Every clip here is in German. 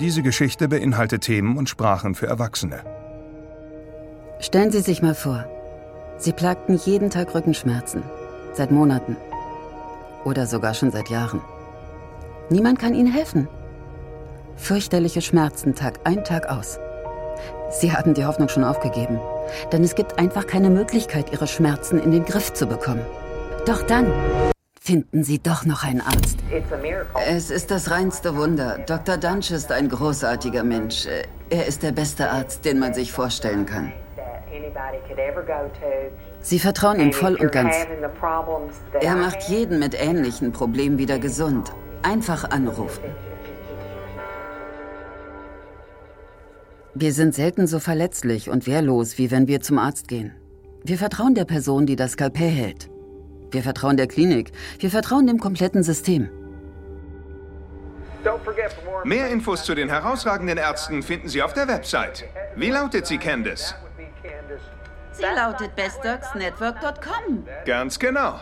Diese Geschichte beinhaltet Themen und Sprachen für Erwachsene. Stellen Sie sich mal vor, Sie plagten jeden Tag Rückenschmerzen. Seit Monaten. Oder sogar schon seit Jahren. Niemand kann Ihnen helfen. Fürchterliche Schmerzen Tag ein, Tag aus. Sie haben die Hoffnung schon aufgegeben. Denn es gibt einfach keine Möglichkeit, Ihre Schmerzen in den Griff zu bekommen. Doch dann finden Sie doch noch einen Arzt. Es ist das reinste Wunder. Dr. Dunch ist ein großartiger Mensch. Er ist der beste Arzt, den man sich vorstellen kann. Sie vertrauen ihm voll und ganz. Er macht jeden mit ähnlichen Problemen wieder gesund. Einfach anrufen. Wir sind selten so verletzlich und wehrlos, wie wenn wir zum Arzt gehen. Wir vertrauen der Person, die das Skalpell hält. Wir vertrauen der Klinik. Wir vertrauen dem kompletten System. Mehr Infos zu den herausragenden Ärzten finden Sie auf der Website. Wie lautet sie, Candice? Sie lautet bestdocsnetwork.com. Ganz genau.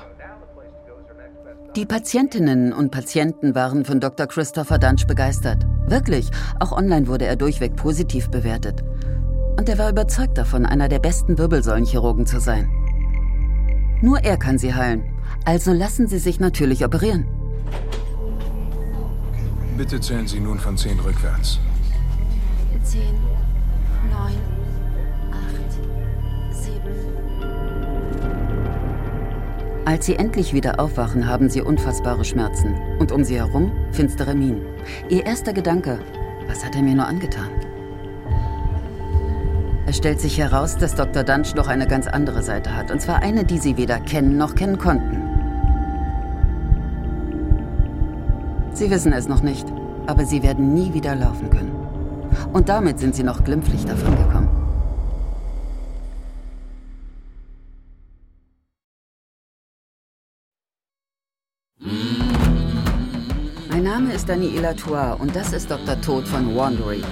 Die Patientinnen und Patienten waren von Dr. Christopher Dunch begeistert. Wirklich, auch online wurde er durchweg positiv bewertet. Und er war überzeugt davon, einer der besten Wirbelsäulenchirurgen zu sein. Nur er kann sie heilen. Also lassen Sie sich natürlich operieren. Bitte zählen Sie nun von 10 rückwärts. 10, 9, Als sie endlich wieder aufwachen, haben sie unfassbare Schmerzen. Und um sie herum finstere Minen. Ihr erster Gedanke, was hat er mir nur angetan? Es stellt sich heraus, dass Dr. Dunch noch eine ganz andere Seite hat. Und zwar eine, die sie weder kennen noch kennen konnten. Sie wissen es noch nicht, aber sie werden nie wieder laufen können. Und damit sind sie noch glimpflich davongekommen. Name ist Daniela Tour und das ist Dr. Tod von Wandery.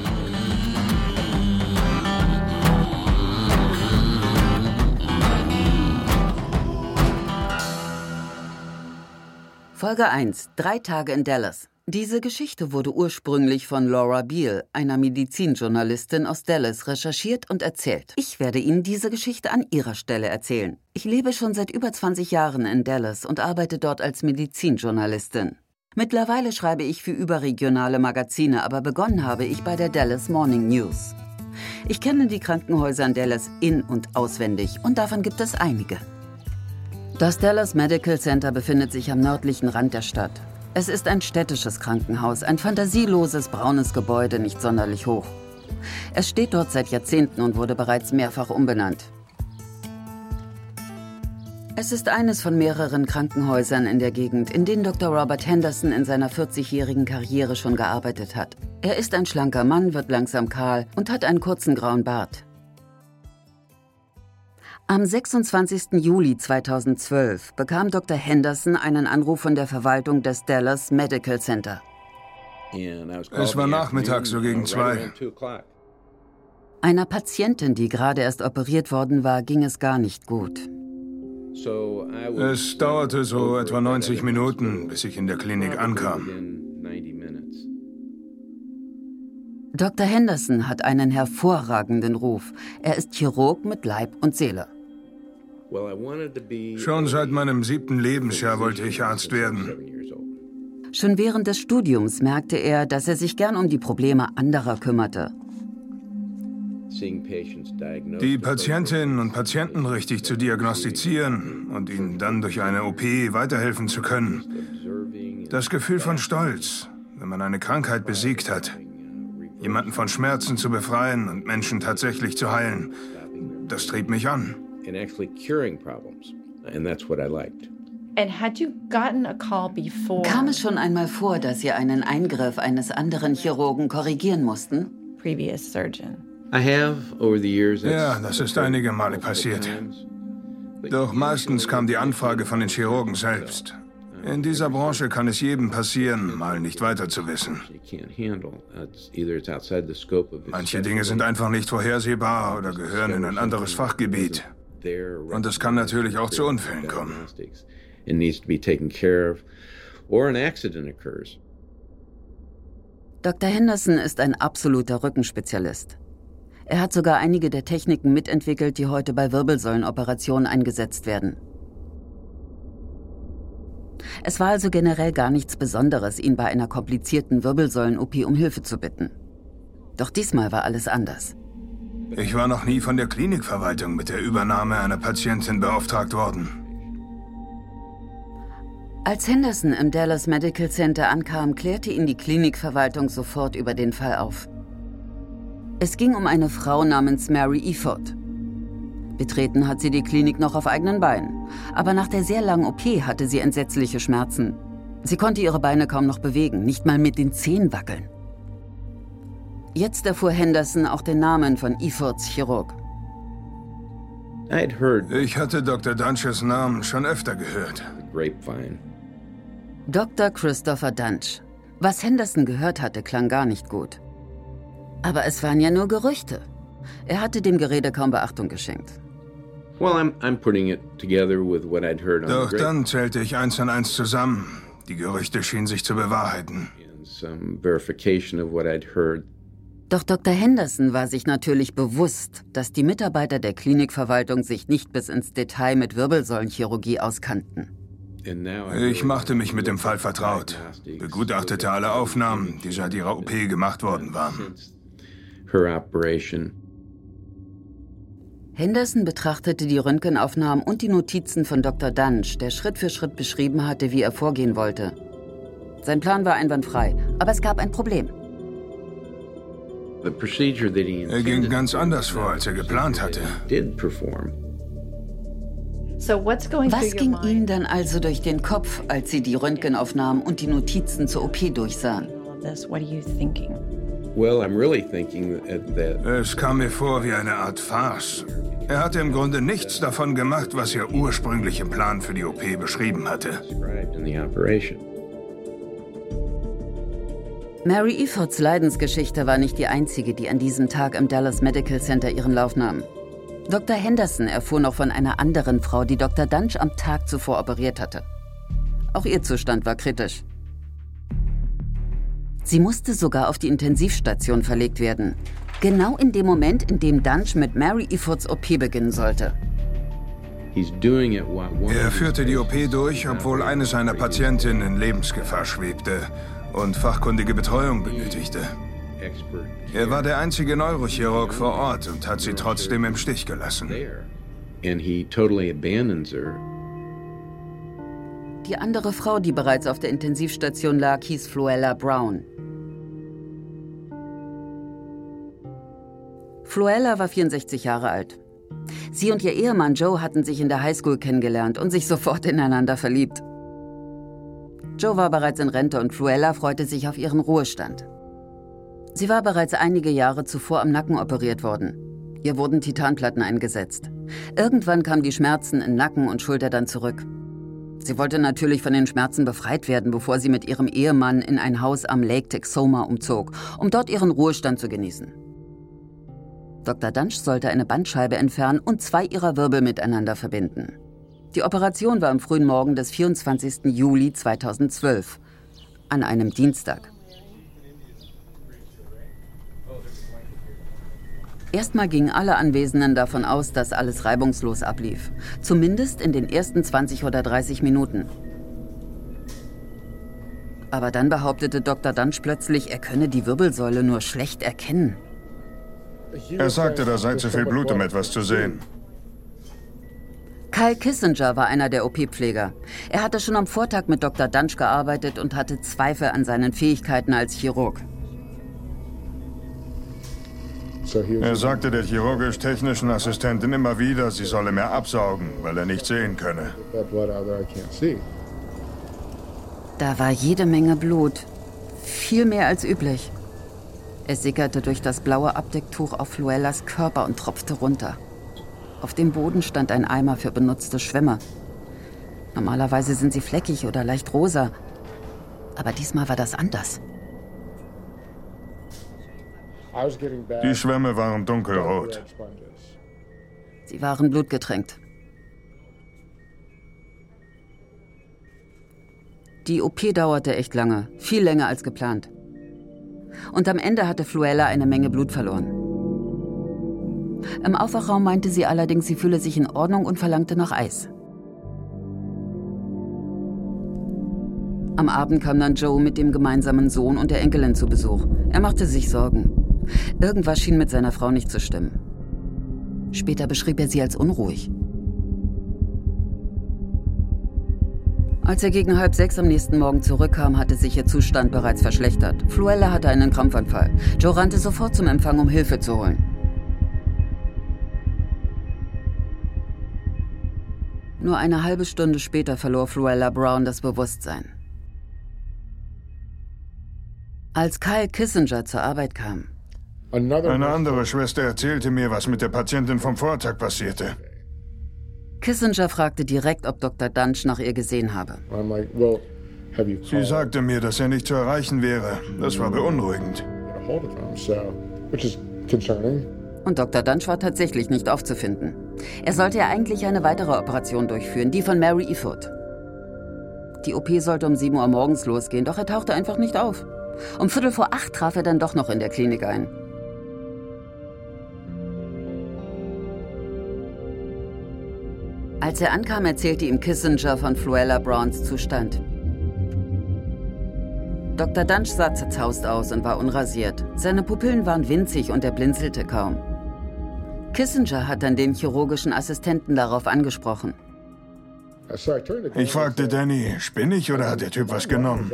Folge 1. Drei Tage in Dallas. Diese Geschichte wurde ursprünglich von Laura Beale, einer Medizinjournalistin aus Dallas, recherchiert und erzählt. Ich werde Ihnen diese Geschichte an Ihrer Stelle erzählen. Ich lebe schon seit über 20 Jahren in Dallas und arbeite dort als Medizinjournalistin. Mittlerweile schreibe ich für überregionale Magazine, aber begonnen habe ich bei der Dallas Morning News. Ich kenne die Krankenhäuser in Dallas in- und auswendig und davon gibt es einige. Das Dallas Medical Center befindet sich am nördlichen Rand der Stadt. Es ist ein städtisches Krankenhaus, ein fantasieloses braunes Gebäude, nicht sonderlich hoch. Es steht dort seit Jahrzehnten und wurde bereits mehrfach umbenannt. Es ist eines von mehreren Krankenhäusern in der Gegend, in denen Dr. Robert Henderson in seiner 40-jährigen Karriere schon gearbeitet hat. Er ist ein schlanker Mann, wird langsam kahl und hat einen kurzen grauen Bart. Am 26. Juli 2012 bekam Dr. Henderson einen Anruf von der Verwaltung des Dallas Medical Center. Es war Nachmittag, so gegen zwei. Einer Patientin, die gerade erst operiert worden war, ging es gar nicht gut. Es dauerte so etwa 90 Minuten, bis ich in der Klinik ankam. Dr. Henderson hat einen hervorragenden Ruf. Er ist Chirurg mit Leib und Seele. Schon seit meinem siebten Lebensjahr wollte ich Arzt werden. Schon während des Studiums merkte er, dass er sich gern um die Probleme anderer kümmerte. Die Patientinnen und Patienten richtig zu diagnostizieren und ihnen dann durch eine OP weiterhelfen zu können. Das Gefühl von Stolz, wenn man eine Krankheit besiegt hat. Jemanden von Schmerzen zu befreien und Menschen tatsächlich zu heilen, das trieb mich an. Kam es schon einmal vor, dass Sie einen Eingriff eines anderen Chirurgen korrigieren mussten? Previous surgeon. Ja, das ist einige Male passiert. Doch meistens kam die Anfrage von den Chirurgen selbst. In dieser Branche kann es jedem passieren, mal nicht weiter zu wissen. Manche Dinge sind einfach nicht vorhersehbar oder gehören in ein anderes Fachgebiet. Und es kann natürlich auch zu Unfällen kommen. Dr. Henderson ist ein absoluter Rückenspezialist. Er hat sogar einige der Techniken mitentwickelt, die heute bei Wirbelsäulenoperationen eingesetzt werden. Es war also generell gar nichts Besonderes, ihn bei einer komplizierten Wirbelsäulen-OP um Hilfe zu bitten. Doch diesmal war alles anders. Ich war noch nie von der Klinikverwaltung mit der Übernahme einer Patientin beauftragt worden. Als Henderson im Dallas Medical Center ankam, klärte ihn die Klinikverwaltung sofort über den Fall auf. Es ging um eine Frau namens Mary Eford. Betreten hat sie die Klinik noch auf eigenen Beinen, aber nach der sehr langen OP hatte sie entsetzliche Schmerzen. Sie konnte ihre Beine kaum noch bewegen, nicht mal mit den Zehen wackeln. Jetzt erfuhr Henderson auch den Namen von Efords Chirurg. Ich hatte Dr. Dunches Namen schon öfter gehört. Dr. Christopher Dunch. Was Henderson gehört hatte, klang gar nicht gut. Aber es waren ja nur Gerüchte. Er hatte dem Gerede kaum Beachtung geschenkt. Doch dann zählte ich eins und eins zusammen. Die Gerüchte schienen sich zu bewahrheiten. Doch Dr. Henderson war sich natürlich bewusst, dass die Mitarbeiter der Klinikverwaltung sich nicht bis ins Detail mit Wirbelsäulenchirurgie auskannten. Ich machte mich mit dem Fall vertraut, begutachtete alle Aufnahmen, die seit ihrer OP gemacht worden waren. Henderson betrachtete die Röntgenaufnahmen und die Notizen von Dr. Dunch, der Schritt für Schritt beschrieben hatte, wie er vorgehen wollte. Sein Plan war einwandfrei, aber es gab ein Problem. Er ging ganz anders vor, als er geplant hatte. Was ging Ihnen dann also durch den Kopf, als Sie die Röntgenaufnahmen und die Notizen zur OP durchsahen? Es kam mir vor wie eine Art Farce. Er hatte im Grunde nichts davon gemacht, was er ursprünglich im Plan für die OP beschrieben hatte. Mary Efords Leidensgeschichte war nicht die einzige, die an diesem Tag im Dallas Medical Center ihren Lauf nahm. Dr. Henderson erfuhr noch von einer anderen Frau, die Dr. Dunch am Tag zuvor operiert hatte. Auch ihr Zustand war kritisch. Sie musste sogar auf die Intensivstation verlegt werden. Genau in dem Moment, in dem Dunch mit Mary Efords OP beginnen sollte. Er führte die OP durch, obwohl eine seiner Patientinnen in Lebensgefahr schwebte und fachkundige Betreuung benötigte. Er war der einzige Neurochirurg vor Ort und hat sie trotzdem im Stich gelassen. Die andere Frau, die bereits auf der Intensivstation lag, hieß Floella Brown. Floella war 64 Jahre alt. Sie und ihr Ehemann Joe hatten sich in der Highschool kennengelernt und sich sofort ineinander verliebt. Joe war bereits in Rente und Fluella freute sich auf ihren Ruhestand. Sie war bereits einige Jahre zuvor am Nacken operiert worden. Ihr wurden Titanplatten eingesetzt. Irgendwann kamen die Schmerzen in Nacken und Schulter dann zurück. Sie wollte natürlich von den Schmerzen befreit werden, bevor sie mit ihrem Ehemann in ein Haus am Lake Texoma umzog, um dort ihren Ruhestand zu genießen. Dr. Dunch sollte eine Bandscheibe entfernen und zwei ihrer Wirbel miteinander verbinden. Die Operation war am frühen Morgen des 24. Juli 2012, an einem Dienstag. Erstmal gingen alle Anwesenden davon aus, dass alles reibungslos ablief. Zumindest in den ersten 20 oder 30 Minuten. Aber dann behauptete Dr. Dunch plötzlich, er könne die Wirbelsäule nur schlecht erkennen. Er sagte, da sei zu viel Blut, um etwas zu sehen. Kyle Kissinger war einer der OP-Pfleger. Er hatte schon am Vortag mit Dr. Dunch gearbeitet und hatte Zweifel an seinen Fähigkeiten als Chirurg. Er sagte der chirurgisch-technischen Assistentin immer wieder, sie solle mehr absaugen, weil er nicht sehen könne. Da war jede Menge Blut. Viel mehr als üblich. Es sickerte durch das blaue Abdecktuch auf Luellas Körper und tropfte runter. Auf dem Boden stand ein Eimer für benutzte Schwämme. Normalerweise sind sie fleckig oder leicht rosa. Aber diesmal war das anders. Die Schwämme waren dunkelrot. Sie waren blutgetränkt. Die OP dauerte echt lange, viel länger als geplant. Und am Ende hatte Fluella eine Menge Blut verloren. Im Aufwachraum meinte sie allerdings, sie fühle sich in Ordnung und verlangte noch Eis. Am Abend kam dann Joe mit dem gemeinsamen Sohn und der Enkelin zu Besuch. Er machte sich Sorgen. Irgendwas schien mit seiner Frau nicht zu stimmen. Später beschrieb er sie als unruhig. Als er gegen halb sechs am nächsten Morgen zurückkam, hatte sich ihr Zustand bereits verschlechtert. Fluella hatte einen Krampfanfall. Joe rannte sofort zum Empfang, um Hilfe zu holen. Nur eine halbe Stunde später verlor Fluella Brown das Bewusstsein. Als Kyle Kissinger zur Arbeit kam. Eine andere Schwester erzählte mir, was mit der Patientin vom Vortag passierte. Kissinger fragte direkt, ob Dr. Dunch nach ihr gesehen habe. Sie sagte mir, dass er nicht zu erreichen wäre. Das war beunruhigend. Und Dr. Dunch war tatsächlich nicht aufzufinden. Er sollte ja eigentlich eine weitere Operation durchführen, die von Mary Efoot. Die OP sollte um 7 Uhr morgens losgehen, doch er tauchte einfach nicht auf. Um Viertel vor acht traf er dann doch noch in der Klinik ein. Als er ankam, erzählte ihm Kissinger von Fluella Browns Zustand. Dr. Dunch sah zerzaust aus und war unrasiert. Seine Pupillen waren winzig und er blinzelte kaum. Kissinger hat dann den chirurgischen Assistenten darauf angesprochen. Ich fragte Danny, spinne ich oder hat der Typ was genommen?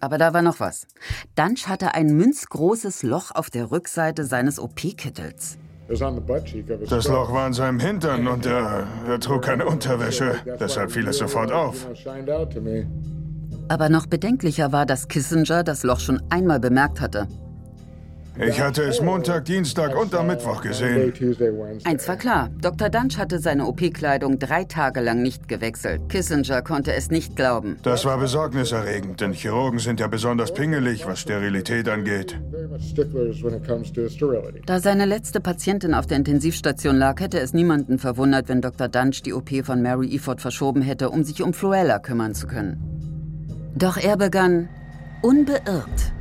Aber da war noch was. Dunch hatte ein münzgroßes Loch auf der Rückseite seines OP-Kittels. Das Loch war in seinem Hintern und er, er trug keine Unterwäsche. Deshalb fiel es sofort auf. Aber noch bedenklicher war, dass Kissinger das Loch schon einmal bemerkt hatte. Ich hatte es Montag, Dienstag und am Mittwoch gesehen. Eins war klar, Dr. Dunch hatte seine OP-Kleidung drei Tage lang nicht gewechselt. Kissinger konnte es nicht glauben. Das war besorgniserregend, denn Chirurgen sind ja besonders pingelig, was Sterilität angeht. Da seine letzte Patientin auf der Intensivstation lag, hätte es niemanden verwundert, wenn Dr. Dunch die OP von Mary Eford verschoben hätte, um sich um Fluella kümmern zu können. Doch er begann unbeirrt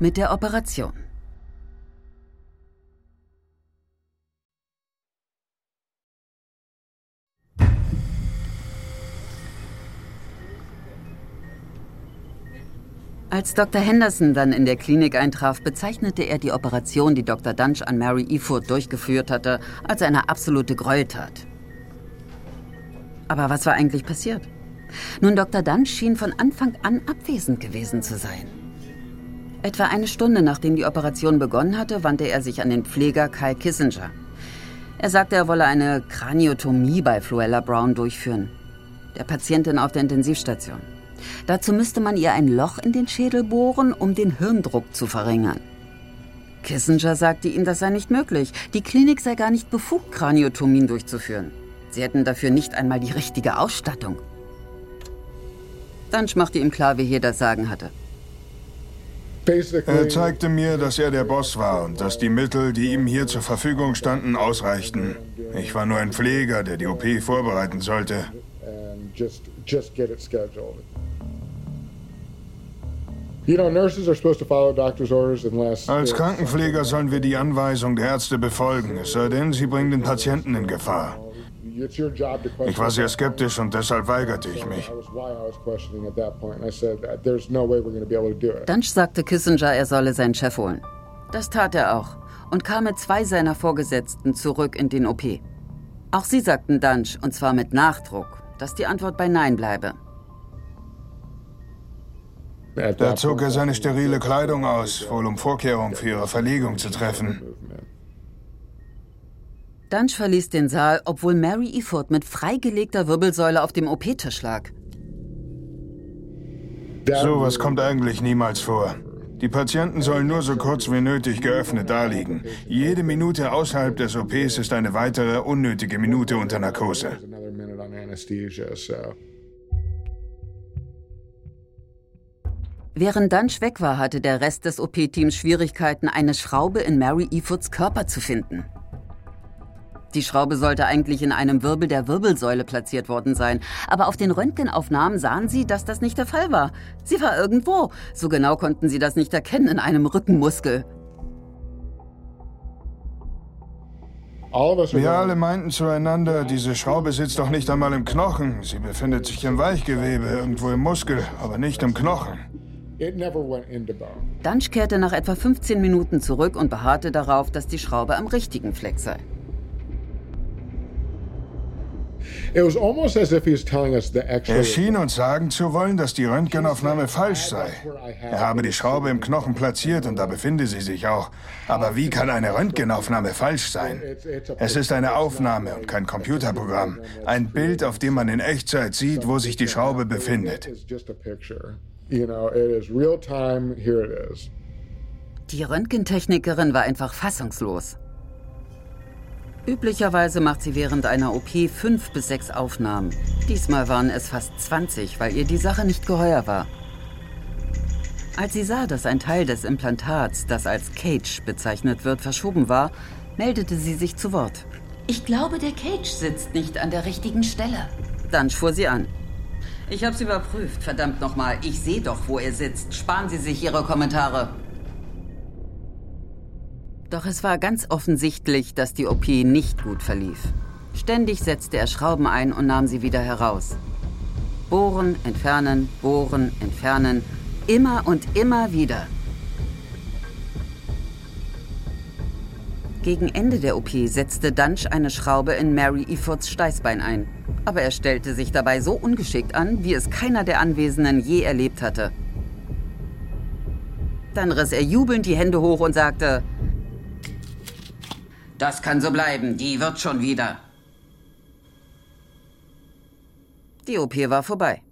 mit der Operation. Als Dr. Henderson dann in der Klinik eintraf, bezeichnete er die Operation, die Dr. Dunch an Mary Eford durchgeführt hatte, als eine absolute Gräueltat. Aber was war eigentlich passiert? Nun, Dr. Dunch schien von Anfang an abwesend gewesen zu sein. Etwa eine Stunde nachdem die Operation begonnen hatte, wandte er sich an den Pfleger Kyle Kissinger. Er sagte, er wolle eine Kraniotomie bei Fluella Brown durchführen, der Patientin auf der Intensivstation. Dazu müsste man ihr ein Loch in den Schädel bohren, um den Hirndruck zu verringern. Kissinger sagte ihm, das sei nicht möglich. Die Klinik sei gar nicht befugt, Kraniotomien durchzuführen. Sie hätten dafür nicht einmal die richtige Ausstattung. Dunch machte ihm klar, wie hier das Sagen hatte. Er zeigte mir, dass er der Boss war und dass die Mittel, die ihm hier zur Verfügung standen, ausreichten. Ich war nur ein Pfleger, der die OP vorbereiten sollte. Als Krankenpfleger sollen wir die Anweisung der Ärzte befolgen, es sei denn, sie bringen den Patienten in Gefahr. Ich war sehr skeptisch und deshalb weigerte ich mich. Dunch sagte Kissinger, er solle seinen Chef holen. Das tat er auch und kam mit zwei seiner Vorgesetzten zurück in den OP. Auch sie sagten Dunch, und zwar mit Nachdruck, dass die Antwort bei Nein bleibe. Da zog er seine sterile Kleidung aus, wohl um Vorkehrungen für ihre Verlegung zu treffen. Dunch verließ den Saal, obwohl Mary Eford mit freigelegter Wirbelsäule auf dem OP-Tisch lag. Sowas kommt eigentlich niemals vor. Die Patienten sollen nur so kurz wie nötig geöffnet daliegen. Jede Minute außerhalb des OPs ist eine weitere unnötige Minute unter Narkose. Während Dunch weg war, hatte der Rest des OP-Teams Schwierigkeiten, eine Schraube in Mary Efords Körper zu finden. Die Schraube sollte eigentlich in einem Wirbel der Wirbelsäule platziert worden sein, aber auf den Röntgenaufnahmen sahen sie, dass das nicht der Fall war. Sie war irgendwo. So genau konnten sie das nicht erkennen in einem Rückenmuskel. Wir alle meinten zueinander, diese Schraube sitzt doch nicht einmal im Knochen. Sie befindet sich im Weichgewebe, irgendwo im Muskel, aber nicht im Knochen. Dunch kehrte nach etwa 15 Minuten zurück und beharrte darauf, dass die Schraube am richtigen Fleck sei. Er schien uns sagen zu wollen, dass die Röntgenaufnahme falsch sei. Er habe die Schraube im Knochen platziert und da befinde sie sich auch. Aber wie kann eine Röntgenaufnahme falsch sein? Es ist eine Aufnahme und kein Computerprogramm. Ein Bild, auf dem man in Echtzeit sieht, wo sich die Schraube befindet. Die Röntgentechnikerin war einfach fassungslos. Üblicherweise macht sie während einer OP fünf bis sechs Aufnahmen. Diesmal waren es fast 20, weil ihr die Sache nicht geheuer war. Als sie sah, dass ein Teil des Implantats, das als Cage bezeichnet wird, verschoben war, meldete sie sich zu Wort. Ich glaube, der Cage sitzt nicht an der richtigen Stelle. Dann schwor sie an. Ich hab's überprüft, verdammt nochmal. Ich sehe doch, wo er sitzt. Sparen Sie sich Ihre Kommentare. Doch es war ganz offensichtlich, dass die OP nicht gut verlief. Ständig setzte er Schrauben ein und nahm sie wieder heraus. Bohren, entfernen, bohren, entfernen. Immer und immer wieder. Gegen Ende der OP setzte Dunch eine Schraube in Mary Effords Steißbein ein. Aber er stellte sich dabei so ungeschickt an, wie es keiner der Anwesenden je erlebt hatte. Dann riss er jubelnd die Hände hoch und sagte, das kann so bleiben, die wird schon wieder. Die OP war vorbei.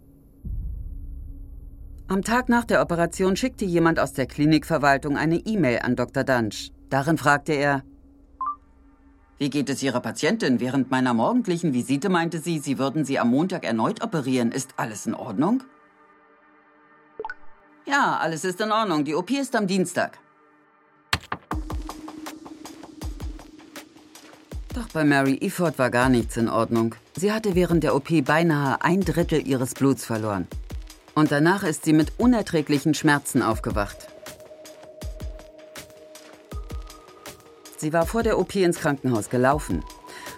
Am Tag nach der Operation schickte jemand aus der Klinikverwaltung eine E-Mail an Dr. Dunch. Darin fragte er, wie geht es Ihrer Patientin? Während meiner morgendlichen Visite meinte sie, Sie würden sie am Montag erneut operieren. Ist alles in Ordnung? Ja, alles ist in Ordnung. Die OP ist am Dienstag. Doch bei Mary Efford war gar nichts in Ordnung. Sie hatte während der OP beinahe ein Drittel ihres Bluts verloren. Und danach ist sie mit unerträglichen Schmerzen aufgewacht. Sie war vor der OP ins Krankenhaus gelaufen.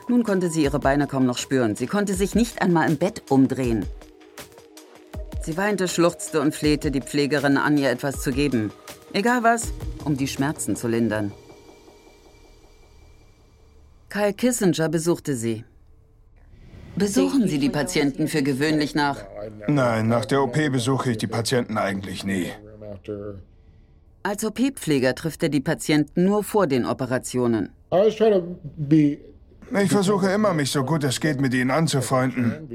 Nun konnte sie ihre Beine kaum noch spüren. Sie konnte sich nicht einmal im Bett umdrehen. Sie weinte, schluchzte und flehte die Pflegerin an, ihr etwas zu geben. Egal was, um die Schmerzen zu lindern. Kyle Kissinger besuchte sie. Besuchen Sie die Patienten für gewöhnlich nach? Nein, nach der OP besuche ich die Patienten eigentlich nie. Als OP-Pfleger trifft er die Patienten nur vor den Operationen. Ich versuche immer, mich so gut es geht mit ihnen anzufreunden.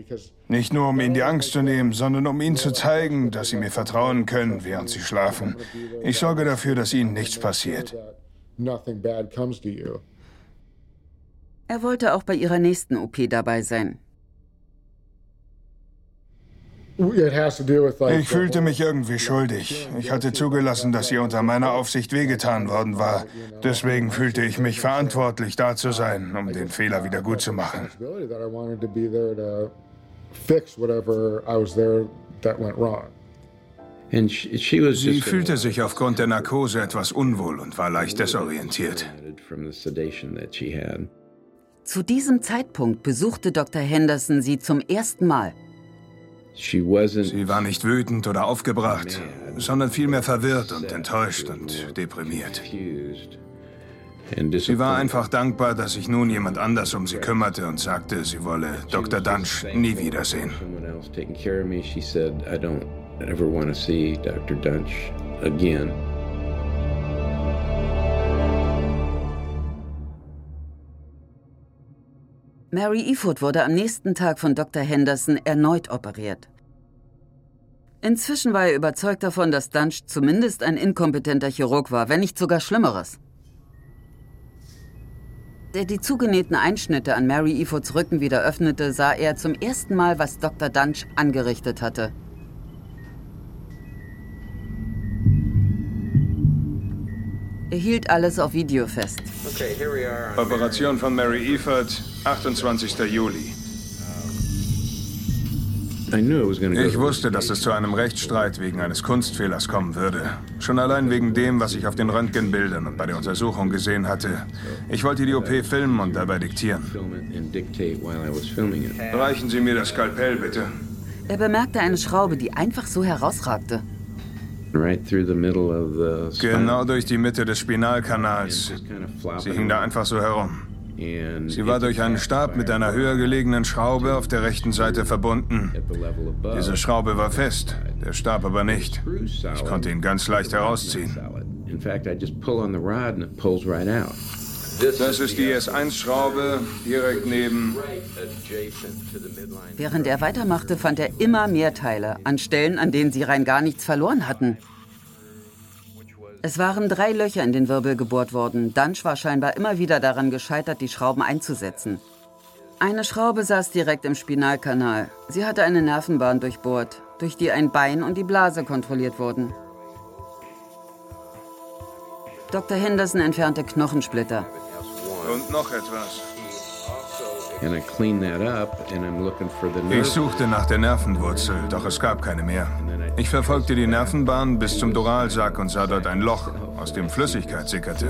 Nicht nur, um ihnen die Angst zu nehmen, sondern um ihnen zu zeigen, dass sie mir vertrauen können, während sie schlafen. Ich sorge dafür, dass ihnen nichts passiert. Er wollte auch bei ihrer nächsten OP dabei sein. Ich fühlte mich irgendwie schuldig. Ich hatte zugelassen, dass ihr unter meiner Aufsicht wehgetan worden war. Deswegen fühlte ich mich verantwortlich, da zu sein, um den Fehler wieder gut zu machen. Sie fühlte sich aufgrund der Narkose etwas unwohl und war leicht desorientiert. Zu diesem Zeitpunkt besuchte Dr. Henderson sie zum ersten Mal. Sie war nicht wütend oder aufgebracht, sondern vielmehr verwirrt und enttäuscht und deprimiert. Sie war einfach dankbar, dass sich nun jemand anders um sie kümmerte und sagte, sie wolle Dr. Dunch nie wiedersehen. Dr. Dunch again. Mary Eford wurde am nächsten Tag von Dr. Henderson erneut operiert. Inzwischen war er überzeugt davon, dass Dunch zumindest ein inkompetenter Chirurg war, wenn nicht sogar Schlimmeres. Der die zugenähten Einschnitte an Mary Efords Rücken wieder öffnete, sah er zum ersten Mal, was Dr. Dunch angerichtet hatte. Er hielt alles auf Video fest. Operation von Mary Eford, 28. Juli. Ich wusste, dass es zu einem Rechtsstreit wegen eines Kunstfehlers kommen würde. Schon allein wegen dem, was ich auf den Röntgenbildern und bei der Untersuchung gesehen hatte. Ich wollte die OP filmen und dabei diktieren. Reichen Sie mir das Skalpell, bitte. Er bemerkte eine Schraube, die einfach so herausragte. Genau durch die Mitte des Spinalkanals. Sie hing da einfach so herum. Sie war durch einen Stab mit einer höher gelegenen Schraube auf der rechten Seite verbunden. Diese Schraube war fest, der Stab aber nicht. Ich konnte ihn ganz leicht herausziehen. Das ist die S1-Schraube direkt neben. Während er weitermachte, fand er immer mehr Teile an Stellen, an denen sie rein gar nichts verloren hatten. Es waren drei Löcher in den Wirbel gebohrt worden. Dunch war scheinbar immer wieder daran gescheitert, die Schrauben einzusetzen. Eine Schraube saß direkt im Spinalkanal. Sie hatte eine Nervenbahn durchbohrt, durch die ein Bein und die Blase kontrolliert wurden. Dr. Henderson entfernte Knochensplitter. Und noch etwas. Ich suchte nach der Nervenwurzel, doch es gab keine mehr. Ich verfolgte die Nervenbahn bis zum Doralsack und sah dort ein Loch, aus dem Flüssigkeit sickerte.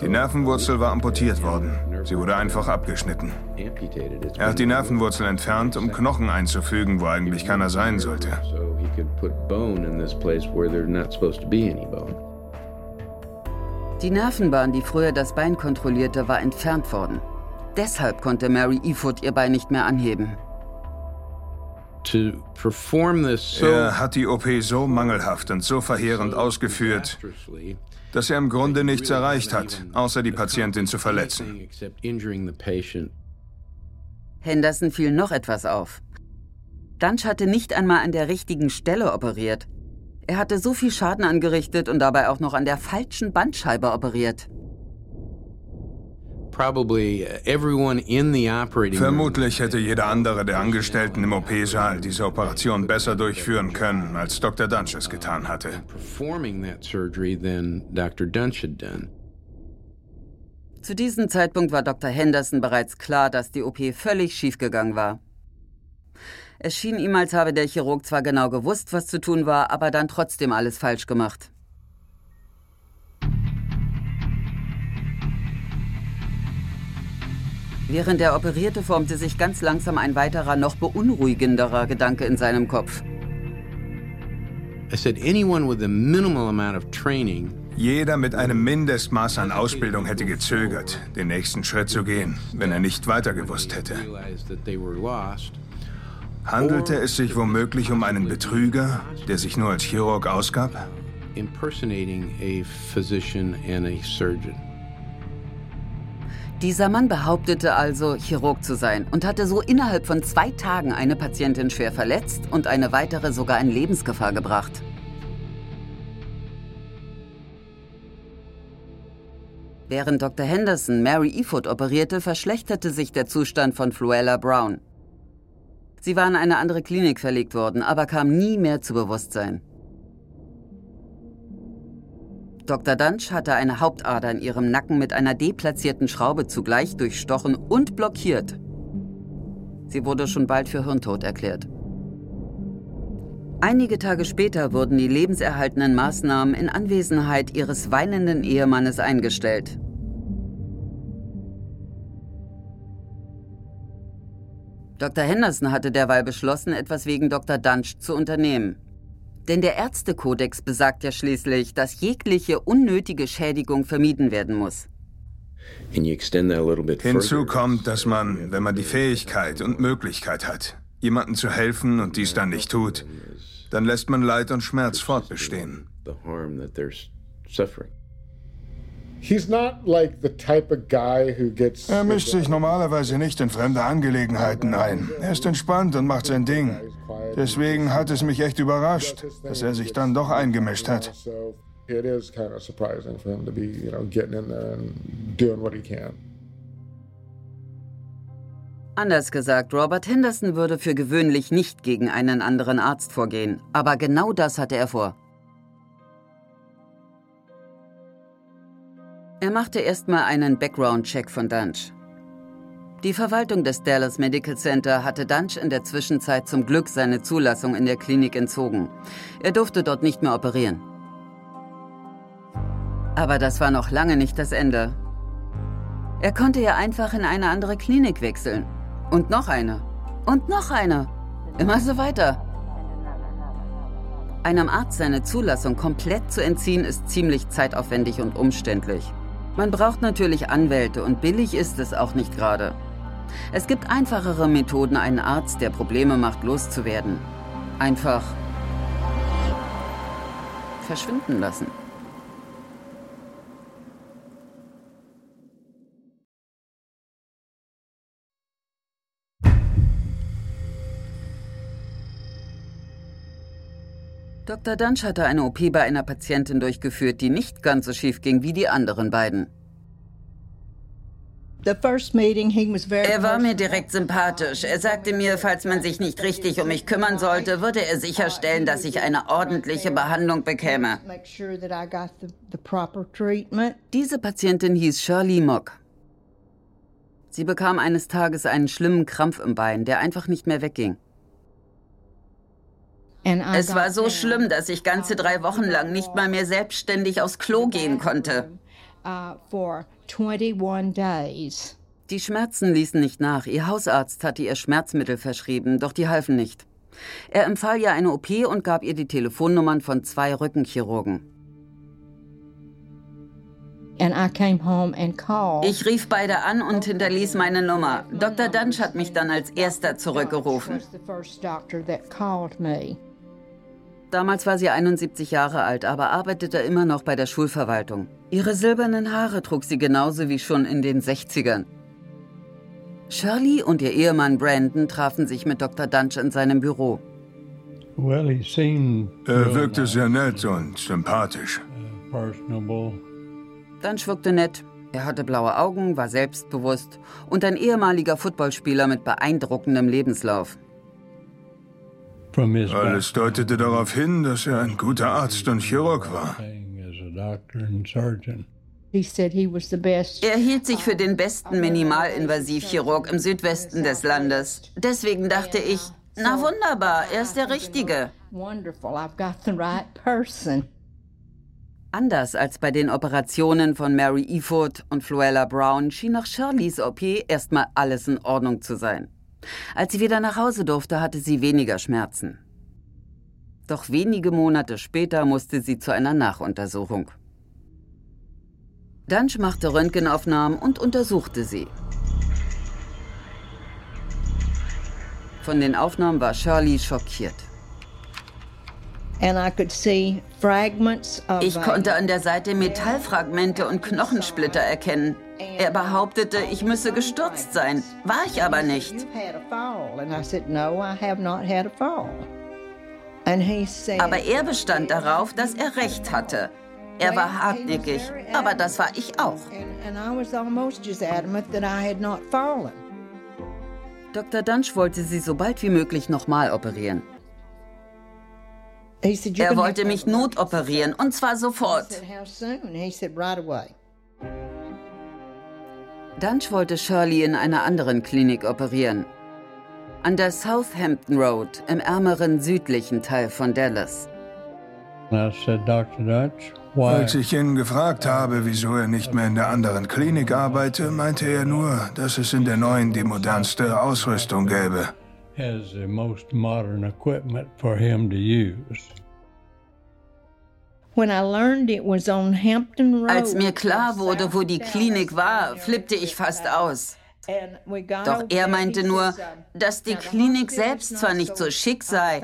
Die Nervenwurzel war amputiert worden. Sie wurde einfach abgeschnitten. Er hat die Nervenwurzel entfernt, um Knochen einzufügen, wo eigentlich keiner sein sollte. Die Nervenbahn, die früher das Bein kontrollierte, war entfernt worden. Deshalb konnte Mary Efoot ihr Bein nicht mehr anheben. Er hat die OP so mangelhaft und so verheerend ausgeführt, dass er im Grunde nichts erreicht hat, außer die Patientin zu verletzen. Henderson fiel noch etwas auf. Dunch hatte nicht einmal an der richtigen Stelle operiert. Er hatte so viel Schaden angerichtet und dabei auch noch an der falschen Bandscheibe operiert. Vermutlich hätte jeder andere der Angestellten im OP-Saal diese Operation besser durchführen können, als Dr. Dunch es getan hatte. Zu diesem Zeitpunkt war Dr. Henderson bereits klar, dass die OP völlig schiefgegangen war. Es schien ihm, als habe der Chirurg zwar genau gewusst, was zu tun war, aber dann trotzdem alles falsch gemacht. Während er operierte, formte sich ganz langsam ein weiterer, noch beunruhigenderer Gedanke in seinem Kopf. Jeder mit einem Mindestmaß an Ausbildung hätte gezögert, den nächsten Schritt zu gehen, wenn er nicht weiter gewusst hätte. Handelte es sich womöglich um einen Betrüger, der sich nur als Chirurg ausgab? Impersonating a physician and a surgeon. Dieser Mann behauptete also, Chirurg zu sein und hatte so innerhalb von zwei Tagen eine Patientin schwer verletzt und eine weitere sogar in Lebensgefahr gebracht. Während Dr. Henderson Mary Efoot operierte, verschlechterte sich der Zustand von Fluella Brown. Sie war in eine andere Klinik verlegt worden, aber kam nie mehr zu Bewusstsein. Dr. Dunch hatte eine Hauptader in ihrem Nacken mit einer deplatzierten Schraube zugleich durchstochen und blockiert. Sie wurde schon bald für Hirntod erklärt. Einige Tage später wurden die lebenserhaltenden Maßnahmen in Anwesenheit ihres weinenden Ehemannes eingestellt. Dr. Henderson hatte derweil beschlossen, etwas wegen Dr. Dunch zu unternehmen. Denn der Ärztekodex besagt ja schließlich, dass jegliche unnötige Schädigung vermieden werden muss. Hinzu kommt, dass man, wenn man die Fähigkeit und Möglichkeit hat, jemandem zu helfen und dies dann nicht tut, dann lässt man Leid und Schmerz fortbestehen. Er mischt sich normalerweise nicht in fremde Angelegenheiten ein. Er ist entspannt und macht sein Ding. Deswegen hat es mich echt überrascht, dass er sich dann doch eingemischt hat. Anders gesagt, Robert Henderson würde für gewöhnlich nicht gegen einen anderen Arzt vorgehen. Aber genau das hatte er vor. Er machte erstmal einen Background-Check von Dunch. Die Verwaltung des Dallas Medical Center hatte Dunch in der Zwischenzeit zum Glück seine Zulassung in der Klinik entzogen. Er durfte dort nicht mehr operieren. Aber das war noch lange nicht das Ende. Er konnte ja einfach in eine andere Klinik wechseln. Und noch eine. Und noch eine. Immer so weiter. Einem Arzt seine Zulassung komplett zu entziehen, ist ziemlich zeitaufwendig und umständlich. Man braucht natürlich Anwälte und billig ist es auch nicht gerade. Es gibt einfachere Methoden, einen Arzt, der Probleme macht, loszuwerden. Einfach verschwinden lassen. Dr. Dunch hatte eine OP bei einer Patientin durchgeführt, die nicht ganz so schief ging wie die anderen beiden. Er war mir direkt sympathisch. Er sagte mir, falls man sich nicht richtig um mich kümmern sollte, würde er sicherstellen, dass ich eine ordentliche Behandlung bekäme. Diese Patientin hieß Shirley Mock. Sie bekam eines Tages einen schlimmen Krampf im Bein, der einfach nicht mehr wegging. Es war so schlimm, dass ich ganze drei Wochen lang nicht mal mehr selbstständig aufs Klo gehen konnte. Uh, die Schmerzen ließen nicht nach. Ihr Hausarzt hatte ihr Schmerzmittel verschrieben, doch die halfen nicht. Er empfahl ihr eine OP und gab ihr die Telefonnummern von zwei Rückenchirurgen. Ich rief beide an und hinterließ meine Nummer. Dr. Dunch hat mich dann als erster zurückgerufen. Damals war sie 71 Jahre alt, aber arbeitete immer noch bei der Schulverwaltung. Ihre silbernen Haare trug sie genauso wie schon in den 60ern. Shirley und ihr Ehemann Brandon trafen sich mit Dr. Dunch in seinem Büro. Er wirkte sehr nett und sympathisch. Dunch wirkte nett. Er hatte blaue Augen, war selbstbewusst und ein ehemaliger Footballspieler mit beeindruckendem Lebenslauf. Alles deutete darauf hin, dass er ein guter Arzt und Chirurg war. Er hielt sich für den besten Minimalinvasivchirurg im Südwesten des Landes. Deswegen dachte ich, na wunderbar, er ist der Richtige. Anders als bei den Operationen von Mary Eford und Fluella Brown schien nach Shirleys OP erstmal alles in Ordnung zu sein. Als sie wieder nach Hause durfte, hatte sie weniger Schmerzen. Doch wenige Monate später musste sie zu einer Nachuntersuchung. Dunch machte Röntgenaufnahmen und untersuchte sie. Von den Aufnahmen war Shirley schockiert. Ich konnte an der Seite Metallfragmente und Knochensplitter erkennen. Er behauptete, ich müsse gestürzt sein, war ich aber nicht. Aber er bestand darauf, dass er recht hatte. Er war hartnäckig, aber das war ich auch. Dr. Dunch wollte sie so bald wie möglich nochmal operieren. Er wollte mich notoperieren, und zwar sofort. Dunch wollte Shirley in einer anderen Klinik operieren. An der Southampton Road, im ärmeren südlichen Teil von Dallas. Als ich ihn gefragt habe, wieso er nicht mehr in der anderen Klinik arbeite, meinte er nur, dass es in der neuen die modernste Ausrüstung gäbe. Als mir klar wurde, wo die Klinik war, flippte ich fast aus. Doch er meinte nur, dass die Klinik selbst zwar nicht so schick sei,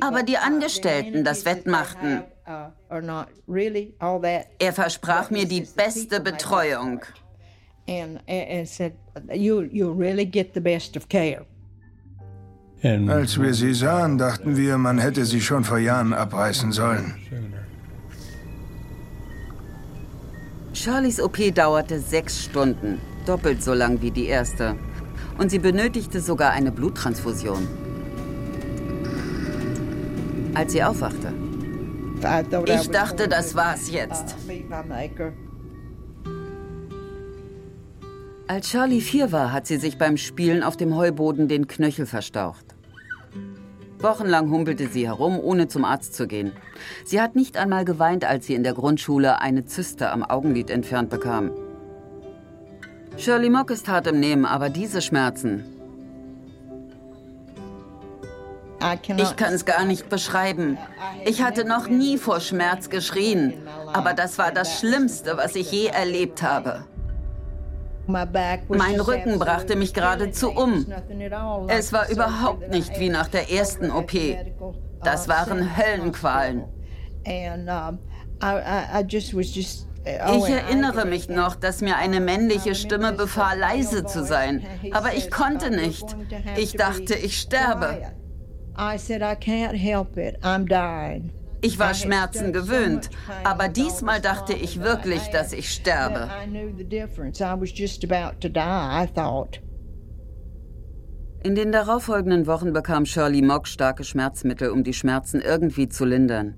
aber die Angestellten das wettmachten. Uh, er versprach mir die beste Betreuung. Als wir sie sahen, dachten wir, man hätte sie schon vor Jahren abreißen sollen. Charlies OP dauerte sechs Stunden, doppelt so lang wie die erste. Und sie benötigte sogar eine Bluttransfusion. Als sie aufwachte. Ich dachte, das war's jetzt. Als Charlie vier war, hat sie sich beim Spielen auf dem Heuboden den Knöchel verstaucht. Wochenlang humpelte sie herum, ohne zum Arzt zu gehen. Sie hat nicht einmal geweint, als sie in der Grundschule eine Zyste am Augenlid entfernt bekam. Shirley Mock ist hart im Nehmen, aber diese Schmerzen. Ich kann es gar nicht beschreiben. Ich hatte noch nie vor Schmerz geschrien, aber das war das Schlimmste, was ich je erlebt habe. Mein Rücken brachte mich geradezu um. Es war überhaupt nicht wie nach der ersten OP. Das waren Höllenqualen. Ich erinnere mich noch, dass mir eine männliche Stimme befahl, leise zu sein. Aber ich konnte nicht. Ich dachte, ich sterbe. Ich war Schmerzen gewöhnt, aber diesmal dachte ich wirklich, dass ich sterbe. In den darauffolgenden Wochen bekam Shirley Mock starke Schmerzmittel, um die Schmerzen irgendwie zu lindern.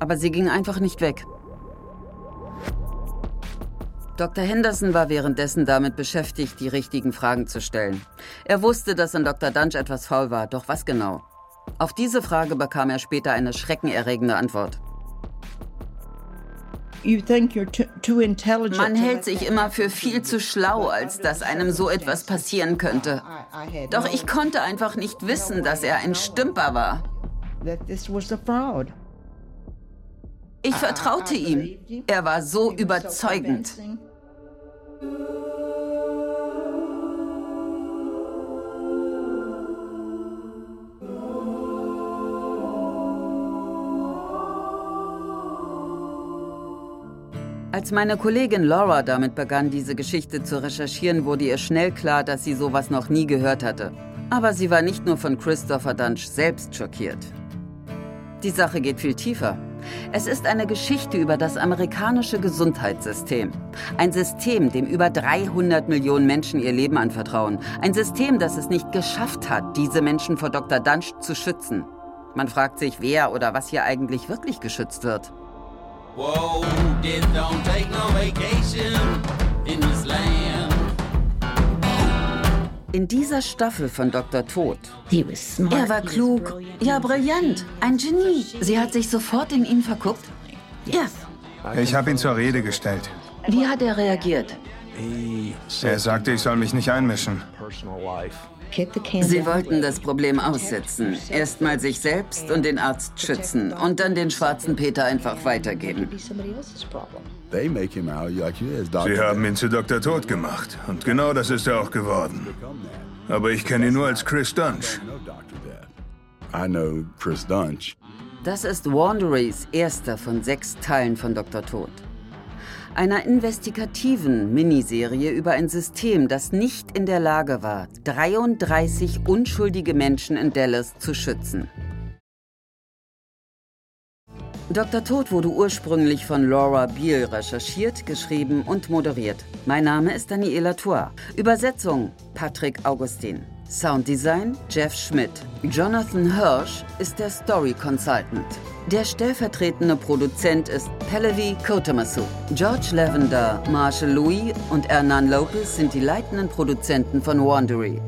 Aber sie ging einfach nicht weg. Dr. Henderson war währenddessen damit beschäftigt, die richtigen Fragen zu stellen. Er wusste, dass an Dr. Dunch etwas faul war, doch was genau? Auf diese Frage bekam er später eine schreckenerregende Antwort. Man hält sich immer für viel zu schlau, als dass einem so etwas passieren könnte. Doch ich konnte einfach nicht wissen, dass er ein Stümper war. Ich vertraute ihm. Er war so überzeugend. Als meine Kollegin Laura damit begann, diese Geschichte zu recherchieren, wurde ihr schnell klar, dass sie sowas noch nie gehört hatte. Aber sie war nicht nur von Christopher Dunch selbst schockiert. Die Sache geht viel tiefer. Es ist eine Geschichte über das amerikanische Gesundheitssystem. Ein System, dem über 300 Millionen Menschen ihr Leben anvertrauen. Ein System, das es nicht geschafft hat, diese Menschen vor Dr. Dunch zu schützen. Man fragt sich, wer oder was hier eigentlich wirklich geschützt wird. Whoa, death don't take no vacation in this land. In dieser Staffel von Dr. Tod. Er war klug, ja brillant, ein Genie. Sie hat sich sofort in ihn verguckt. Ja. Ich habe ihn zur Rede gestellt. Wie hat er reagiert? Er sagte, ich soll mich nicht einmischen. Sie wollten das Problem aussitzen. Erstmal sich selbst und den Arzt schützen und dann den schwarzen Peter einfach weitergeben. Sie haben ihn zu Dr. Tod gemacht. Und genau das ist er auch geworden. Aber ich kenne ihn nur als Chris Dunch. Das ist Wanderys erster von sechs Teilen von Dr. Tod einer investigativen Miniserie über ein System, das nicht in der Lage war, 33 unschuldige Menschen in Dallas zu schützen. Dr. Tod wurde ursprünglich von Laura Beal recherchiert, geschrieben und moderiert. Mein Name ist Daniela Tour. Übersetzung Patrick Augustin. Sounddesign Jeff Schmidt. Jonathan Hirsch ist der Story Consultant. Der stellvertretende Produzent ist Pallavi Kotamasu. George Lavender, Marshall Louis und Hernan Lopez sind die leitenden Produzenten von Wandery.